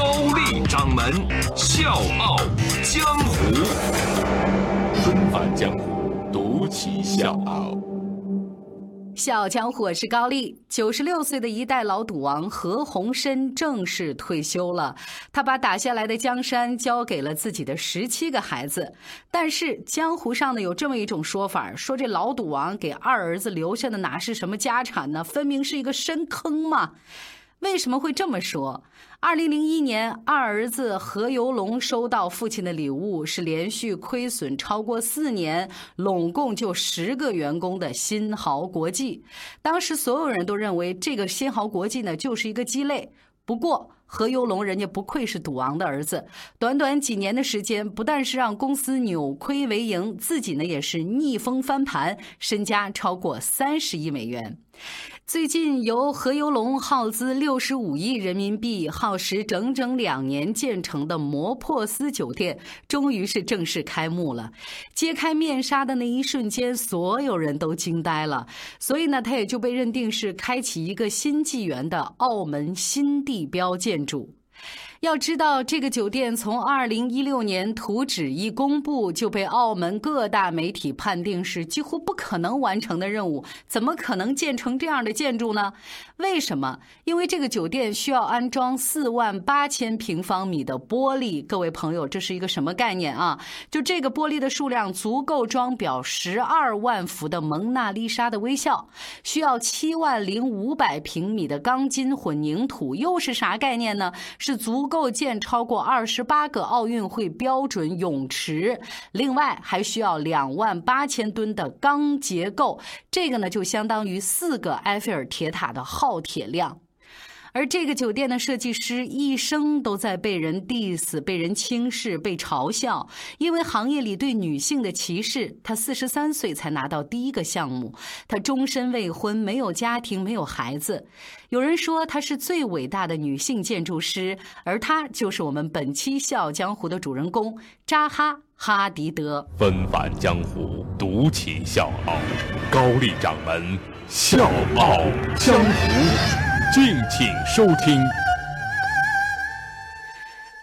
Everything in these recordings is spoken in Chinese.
高丽掌门笑傲江湖，重返江湖，独骑笑傲。笑江湖，我是高丽。九十六岁的一代老赌王何鸿燊正式退休了，他把打下来的江山交给了自己的十七个孩子。但是江湖上呢有这么一种说法，说这老赌王给二儿子留下的哪是什么家产呢？分明是一个深坑嘛。为什么会这么说？二零零一年，二儿子何猷龙收到父亲的礼物是连续亏损超过四年、拢共就十个员工的新豪国际。当时所有人都认为这个新豪国际呢就是一个鸡肋。不过何猷龙人家不愧是赌王的儿子，短短几年的时间，不但是让公司扭亏为盈，自己呢也是逆风翻盘，身家超过三十亿美元。最近，由何猷龙耗资六十五亿人民币、耗时整整两年建成的摩珀斯酒店，终于是正式开幕了。揭开面纱的那一瞬间，所有人都惊呆了。所以呢，它也就被认定是开启一个新纪元的澳门新地标建筑。要知道，这个酒店从二零一六年图纸一公布，就被澳门各大媒体判定是几乎不可能完成的任务。怎么可能建成这样的建筑呢？为什么？因为这个酒店需要安装四万八千平方米的玻璃。各位朋友，这是一个什么概念啊？就这个玻璃的数量足够装裱十二万幅的蒙娜丽莎的微笑。需要七万零五百平米的钢筋混凝土，又是啥概念呢？是足。构建超过二十八个奥运会标准泳池，另外还需要两万八千吨的钢结构，这个呢就相当于四个埃菲尔铁塔的耗铁量。而这个酒店的设计师一生都在被人 diss、被人轻视、被嘲笑，因为行业里对女性的歧视。他四十三岁才拿到第一个项目，他终身未婚，没有家庭，没有孩子。有人说她是最伟大的女性建筑师，而她就是我们本期《笑傲江湖》的主人公扎哈·哈迪德。纷返江湖，独起笑傲，高丽掌门笑傲江湖。敬请收听。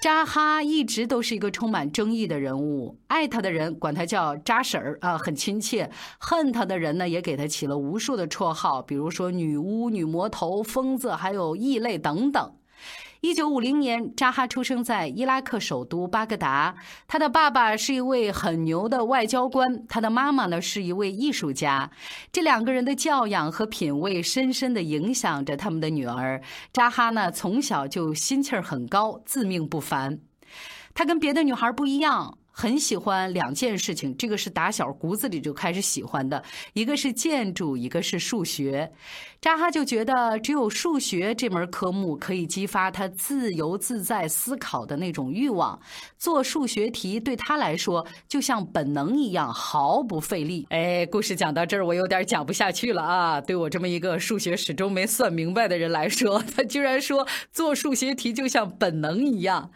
扎哈一直都是一个充满争议的人物，爱他的人管他叫扎婶儿啊，很亲切；恨他的人呢，也给他起了无数的绰号，比如说女巫、女魔头、疯子，还有异类等等。一九五零年，扎哈出生在伊拉克首都巴格达。他的爸爸是一位很牛的外交官，他的妈妈呢是一位艺术家。这两个人的教养和品味深深的影响着他们的女儿扎哈呢。从小就心气儿很高，自命不凡。他跟别的女孩不一样。很喜欢两件事情，这个是打小骨子里就开始喜欢的，一个是建筑，一个是数学。扎哈就觉得只有数学这门科目可以激发他自由自在思考的那种欲望。做数学题对他来说就像本能一样，毫不费力。哎，故事讲到这儿，我有点讲不下去了啊！对我这么一个数学始终没算明白的人来说，他居然说做数学题就像本能一样。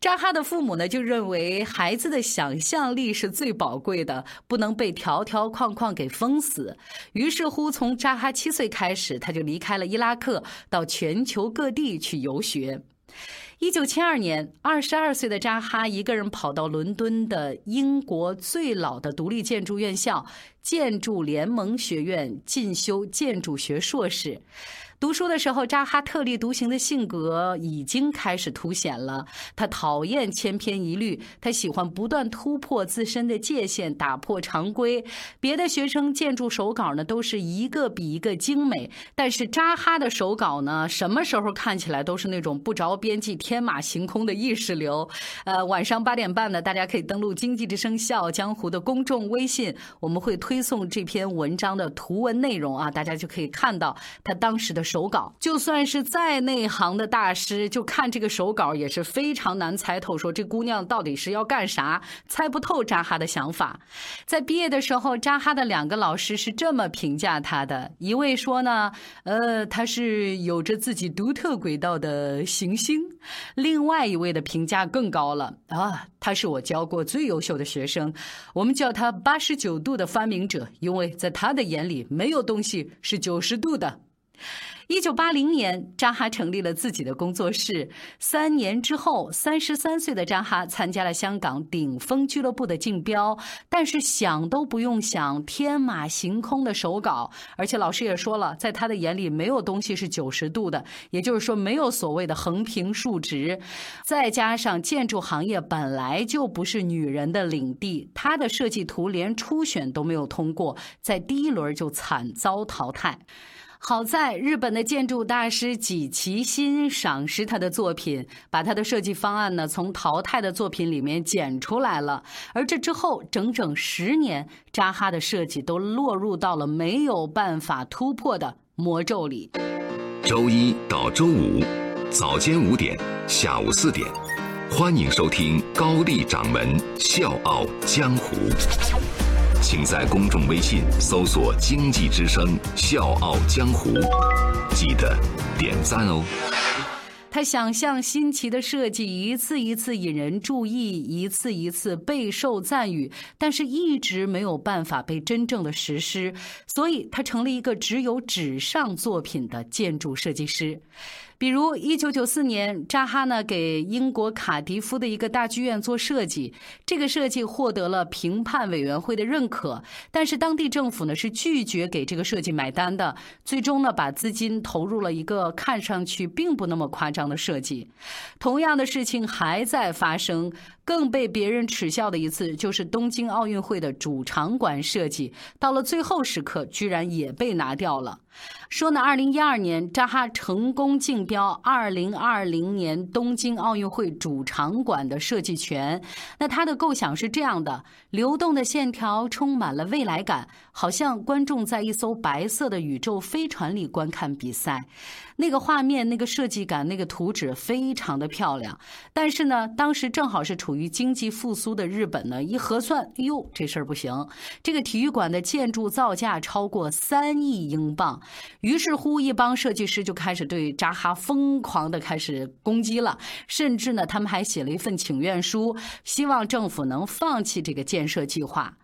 扎哈的父母呢，就认为孩子的。想象力是最宝贵的，不能被条条框框给封死。于是乎，从扎哈七岁开始，他就离开了伊拉克，到全球各地去游学。一九七二年，二十二岁的扎哈一个人跑到伦敦的英国最老的独立建筑院校——建筑联盟学院进修建筑学硕士。读书的时候，扎哈特立独行的性格已经开始凸显了。他讨厌千篇一律，他喜欢不断突破自身的界限，打破常规。别的学生建筑手稿呢，都是一个比一个精美，但是扎哈的手稿呢，什么时候看起来都是那种不着边际、天马行空的意识流。呃，晚上八点半呢，大家可以登录《经济之声·笑傲江湖》的公众微信，我们会推送这篇文章的图文内容啊，大家就可以看到他当时的。手稿。就算是再内行的大师，就看这个手稿也是非常难猜透，说这姑娘到底是要干啥，猜不透扎哈的想法。在毕业的时候，扎哈的两个老师是这么评价他的：一位说呢，呃，他是有着自己独特轨道的行星；另外一位的评价更高了啊，他是我教过最优秀的学生，我们叫他八十九度的发明者，因为在他的眼里没有东西是九十度的。一九八零年，扎哈成立了自己的工作室。三年之后，三十三岁的扎哈参加了香港顶峰俱乐部的竞标，但是想都不用想，天马行空的手稿，而且老师也说了，在他的眼里没有东西是九十度的，也就是说没有所谓的横平竖直。再加上建筑行业本来就不是女人的领地，他的设计图连初选都没有通过，在第一轮就惨遭淘汰。好在日本的建筑大师几其欣赏识他的作品，把他的设计方案呢从淘汰的作品里面剪出来了。而这之后整整十年，扎哈的设计都落入到了没有办法突破的魔咒里。周一到周五早间五点，下午四点，欢迎收听高丽掌门笑傲江湖。请在公众微信搜索“经济之声笑傲江湖”，记得点赞哦。他想象新奇的设计一次一次引人注意，一次一次备受赞誉，但是一直没有办法被真正的实施，所以他成了一个只有纸上作品的建筑设计师。比如，一九九四年，扎哈呢给英国卡迪夫的一个大剧院做设计，这个设计获得了评判委员会的认可，但是当地政府呢是拒绝给这个设计买单的，最终呢把资金投入了一个看上去并不那么夸张的设计。同样的事情还在发生。更被别人耻笑的一次，就是东京奥运会的主场馆设计，到了最后时刻，居然也被拿掉了。说呢，二零一二年，扎哈成功竞标二零二零年东京奥运会主场馆的设计权。那他的构想是这样的：流动的线条充满了未来感，好像观众在一艘白色的宇宙飞船里观看比赛。那个画面、那个设计感、那个图纸非常的漂亮。但是呢，当时正好是处于经济复苏的日本呢，一核算，哎呦，这事儿不行。这个体育馆的建筑造价超过三亿英镑。于是乎，一帮设计师就开始对扎哈疯狂的开始攻击了，甚至呢，他们还写了一份请愿书，希望政府能放弃这个建设计划。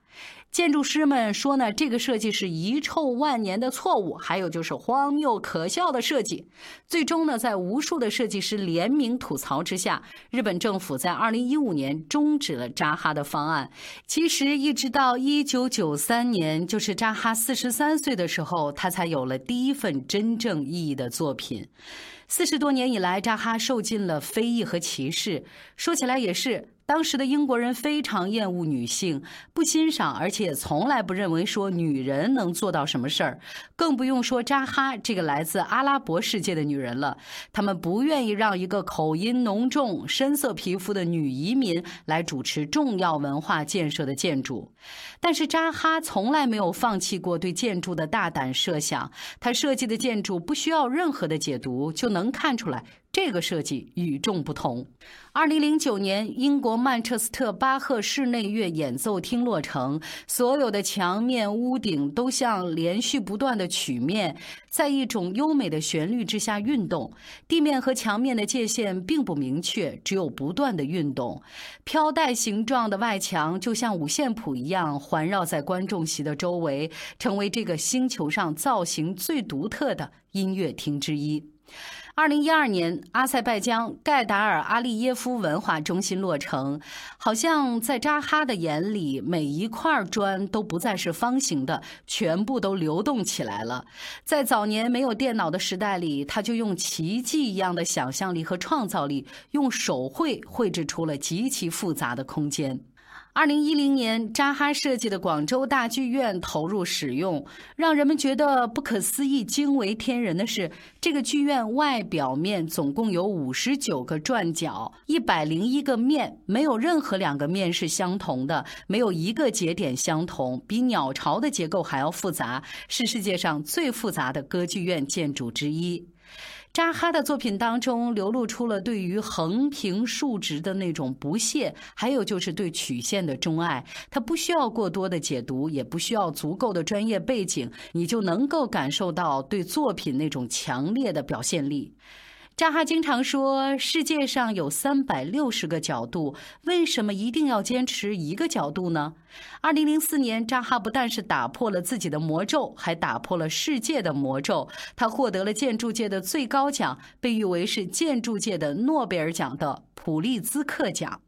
建筑师们说呢，这个设计是遗臭万年的错误，还有就是荒谬可笑的设计。最终呢，在无数的设计师联名吐槽之下，日本政府在二零一五年终止了扎哈的方案。其实，一直到一九九三年，就是扎哈四十三岁的时候，他才有了第一份真正意义的作品。四十多年以来，扎哈受尽了非议和歧视。说起来也是。当时的英国人非常厌恶女性，不欣赏，而且从来不认为说女人能做到什么事儿，更不用说扎哈这个来自阿拉伯世界的女人了。他们不愿意让一个口音浓重、深色皮肤的女移民来主持重要文化建设的建筑。但是扎哈从来没有放弃过对建筑的大胆设想，他设计的建筑不需要任何的解读就能看出来。这个设计与众不同。二零零九年，英国曼彻斯特巴赫室内乐演奏厅落成，所有的墙面、屋顶都像连续不断的曲面，在一种优美的旋律之下运动。地面和墙面的界限并不明确，只有不断的运动。飘带形状的外墙就像五线谱一样环绕在观众席的周围，成为这个星球上造型最独特的音乐厅之一。二零一二年，阿塞拜疆盖达尔阿利耶夫文化中心落成。好像在扎哈的眼里，每一块砖都不再是方形的，全部都流动起来了。在早年没有电脑的时代里，他就用奇迹一样的想象力和创造力，用手绘绘制出了极其复杂的空间。二零一零年，扎哈设计的广州大剧院投入使用。让人们觉得不可思议、惊为天人的是，这个剧院外表面总共有五十九个转角，一百零一个面，没有任何两个面是相同的，没有一个节点相同，比鸟巢的结构还要复杂，是世界上最复杂的歌剧院建筑之一。扎哈的作品当中流露出了对于横平竖直的那种不屑，还有就是对曲线的钟爱。他不需要过多的解读，也不需要足够的专业背景，你就能够感受到对作品那种强烈的表现力。扎哈经常说：“世界上有三百六十个角度，为什么一定要坚持一个角度呢？”二零零四年，扎哈不但是打破了自己的魔咒，还打破了世界的魔咒。他获得了建筑界的最高奖，被誉为是建筑界的诺贝尔奖的普利兹克奖。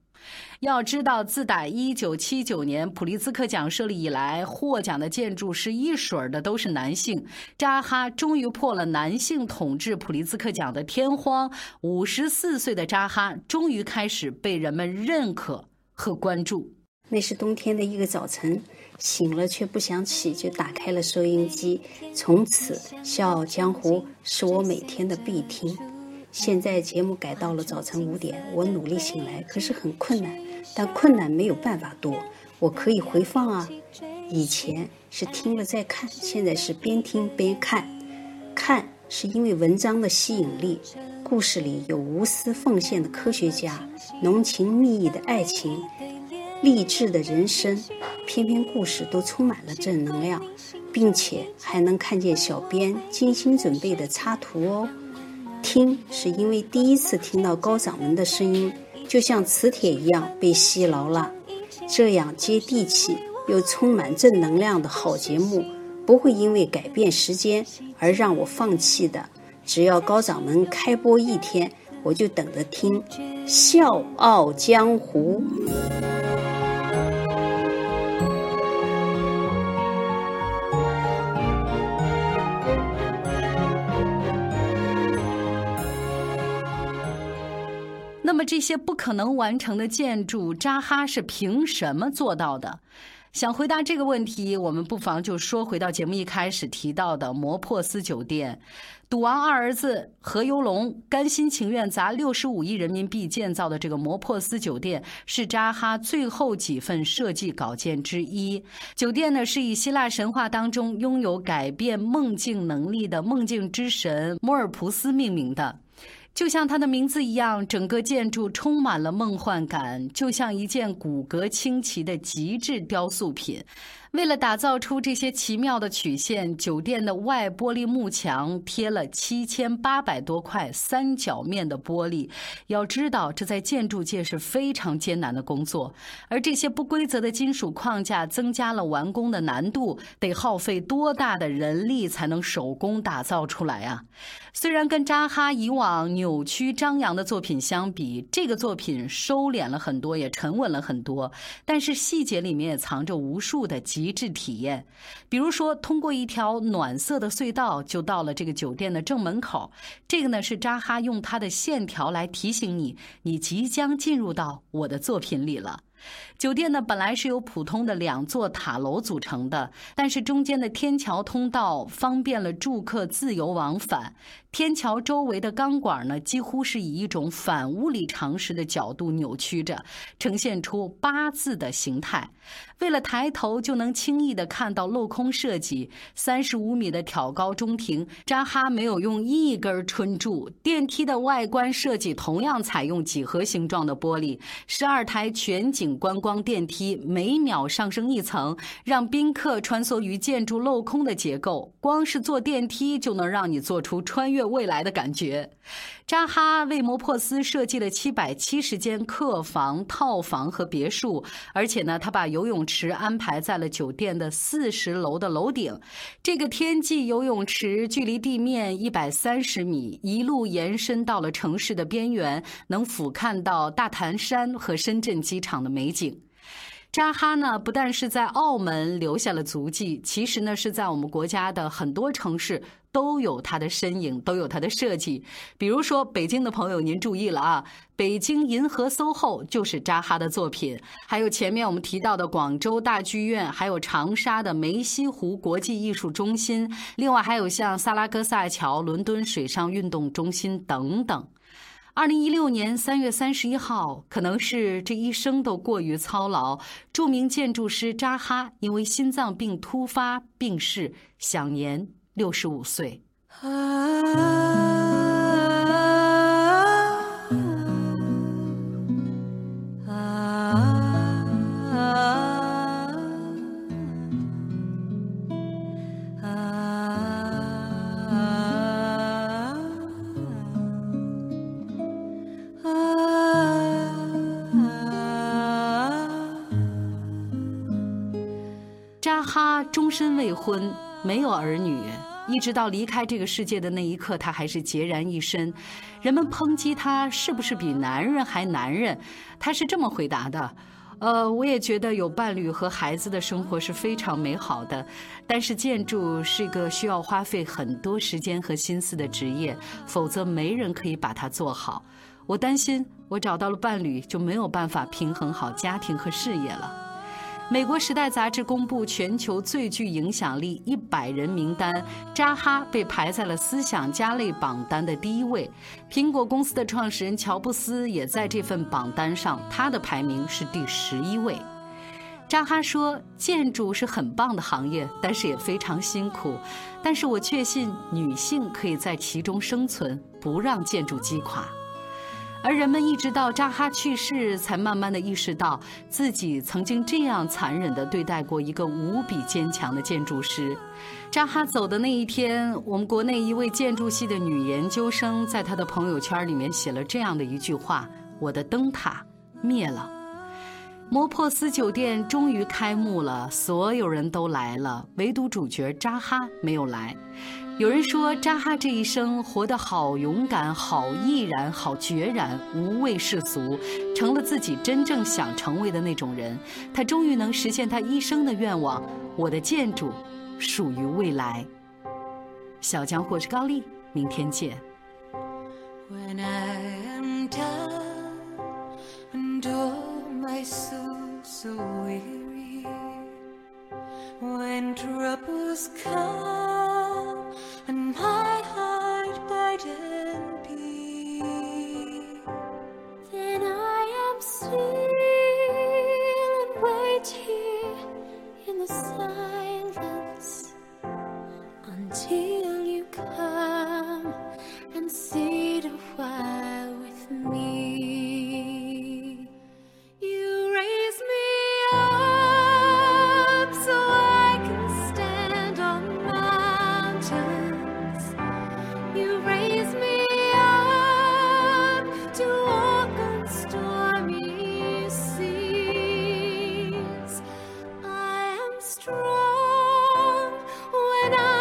要知道，自打一九七九年普利兹克奖设立以来，获奖的建筑师一水儿的都是男性。扎哈终于破了男性统治普利兹克奖的天荒。五十四岁的扎哈终于开始被人们认可和关注。那是冬天的一个早晨，醒了却不想起，就打开了收音机。从此，《笑傲江湖》是我每天的必听。现在节目改到了早晨五点，我努力醒来，可是很困难。但困难没有办法多，我可以回放啊。以前是听了再看，现在是边听边看。看是因为文章的吸引力，故事里有无私奉献的科学家，浓情蜜意的爱情，励志的人生，篇篇故事都充满了正能量，并且还能看见小编精心准备的插图哦。听是因为第一次听到高掌门的声音，就像磁铁一样被吸牢了。这样接地气又充满正能量的好节目，不会因为改变时间而让我放弃的。只要高掌门开播一天，我就等着听《笑傲江湖》。这些不可能完成的建筑，扎哈是凭什么做到的？想回答这个问题，我们不妨就说回到节目一开始提到的摩珀斯酒店。赌王二儿子何猷龙甘心情愿砸六十五亿人民币建造的这个摩珀斯酒店，是扎哈最后几份设计稿件之一。酒店呢，是以希腊神话当中拥有改变梦境能力的梦境之神摩尔普斯命名的。就像它的名字一样，整个建筑充满了梦幻感，就像一件骨骼清奇的极致雕塑品。为了打造出这些奇妙的曲线，酒店的外玻璃幕墙贴了七千八百多块三角面的玻璃。要知道，这在建筑界是非常艰难的工作。而这些不规则的金属框架增加了完工的难度，得耗费多大的人力才能手工打造出来啊！虽然跟扎哈以往扭曲张扬的作品相比，这个作品收敛了很多，也沉稳了很多，但是细节里面也藏着无数的机。极致体验，比如说，通过一条暖色的隧道就到了这个酒店的正门口。这个呢是扎哈用他的线条来提醒你，你即将进入到我的作品里了。酒店呢，本来是由普通的两座塔楼组成的，但是中间的天桥通道方便了住客自由往返。天桥周围的钢管呢，几乎是以一种反物理常识的角度扭曲着，呈现出八字的形态。为了抬头就能轻易的看到镂空设计，三十五米的挑高中庭，扎哈没有用一根儿春柱。电梯的外观设计同样采用几何形状的玻璃，十二台全景观光电梯每秒上升一层，让宾客穿梭于建筑镂空的结构。光是坐电梯就能让你做出穿越未来的感觉。扎哈为摩珀斯设计了七百七十间客房、套房和别墅，而且呢，他把游泳池安排在了酒店的四十楼的楼顶。这个天际游泳池距离地面一百三十米，一路延伸到了城市的边缘，能俯瞰到大潭山和深圳机场的美美景。扎哈呢，不但是在澳门留下了足迹，其实呢，是在我们国家的很多城市都有他的身影，都有他的设计。比如说，北京的朋友您注意了啊，北京银河 SOHO 就是扎哈的作品。还有前面我们提到的广州大剧院，还有长沙的梅溪湖国际艺术中心，另外还有像萨拉戈萨桥、伦敦水上运动中心等等。二零一六年三月三十一号，可能是这一生都过于操劳，著名建筑师扎哈因为心脏病突发病逝，享年六十五岁。他终身未婚，没有儿女，一直到离开这个世界的那一刻，他还是孑然一身。人们抨击他是不是比男人还男人，他是这么回答的：“呃，我也觉得有伴侣和孩子的生活是非常美好的，但是建筑是一个需要花费很多时间和心思的职业，否则没人可以把它做好。我担心，我找到了伴侣就没有办法平衡好家庭和事业了。”美国《时代》杂志公布全球最具影响力一百人名单，扎哈被排在了思想家类榜单的第一位。苹果公司的创始人乔布斯也在这份榜单上，他的排名是第十一位。扎哈说：“建筑是很棒的行业，但是也非常辛苦。但是我确信女性可以在其中生存，不让建筑击垮。”而人们一直到扎哈去世，才慢慢的意识到自己曾经这样残忍的对待过一个无比坚强的建筑师。扎哈走的那一天，我们国内一位建筑系的女研究生在她的朋友圈里面写了这样的一句话：“我的灯塔灭了。”摩珀斯酒店终于开幕了，所有人都来了，唯独主角扎哈没有来。有人说，扎哈这一生活得好勇敢、好毅然、好决然，无畏世俗，成了自己真正想成为的那种人。他终于能实现他一生的愿望：我的建筑属于未来。小江或是高丽，明天见。When I am done, my soul so weary when troubles come. strong when I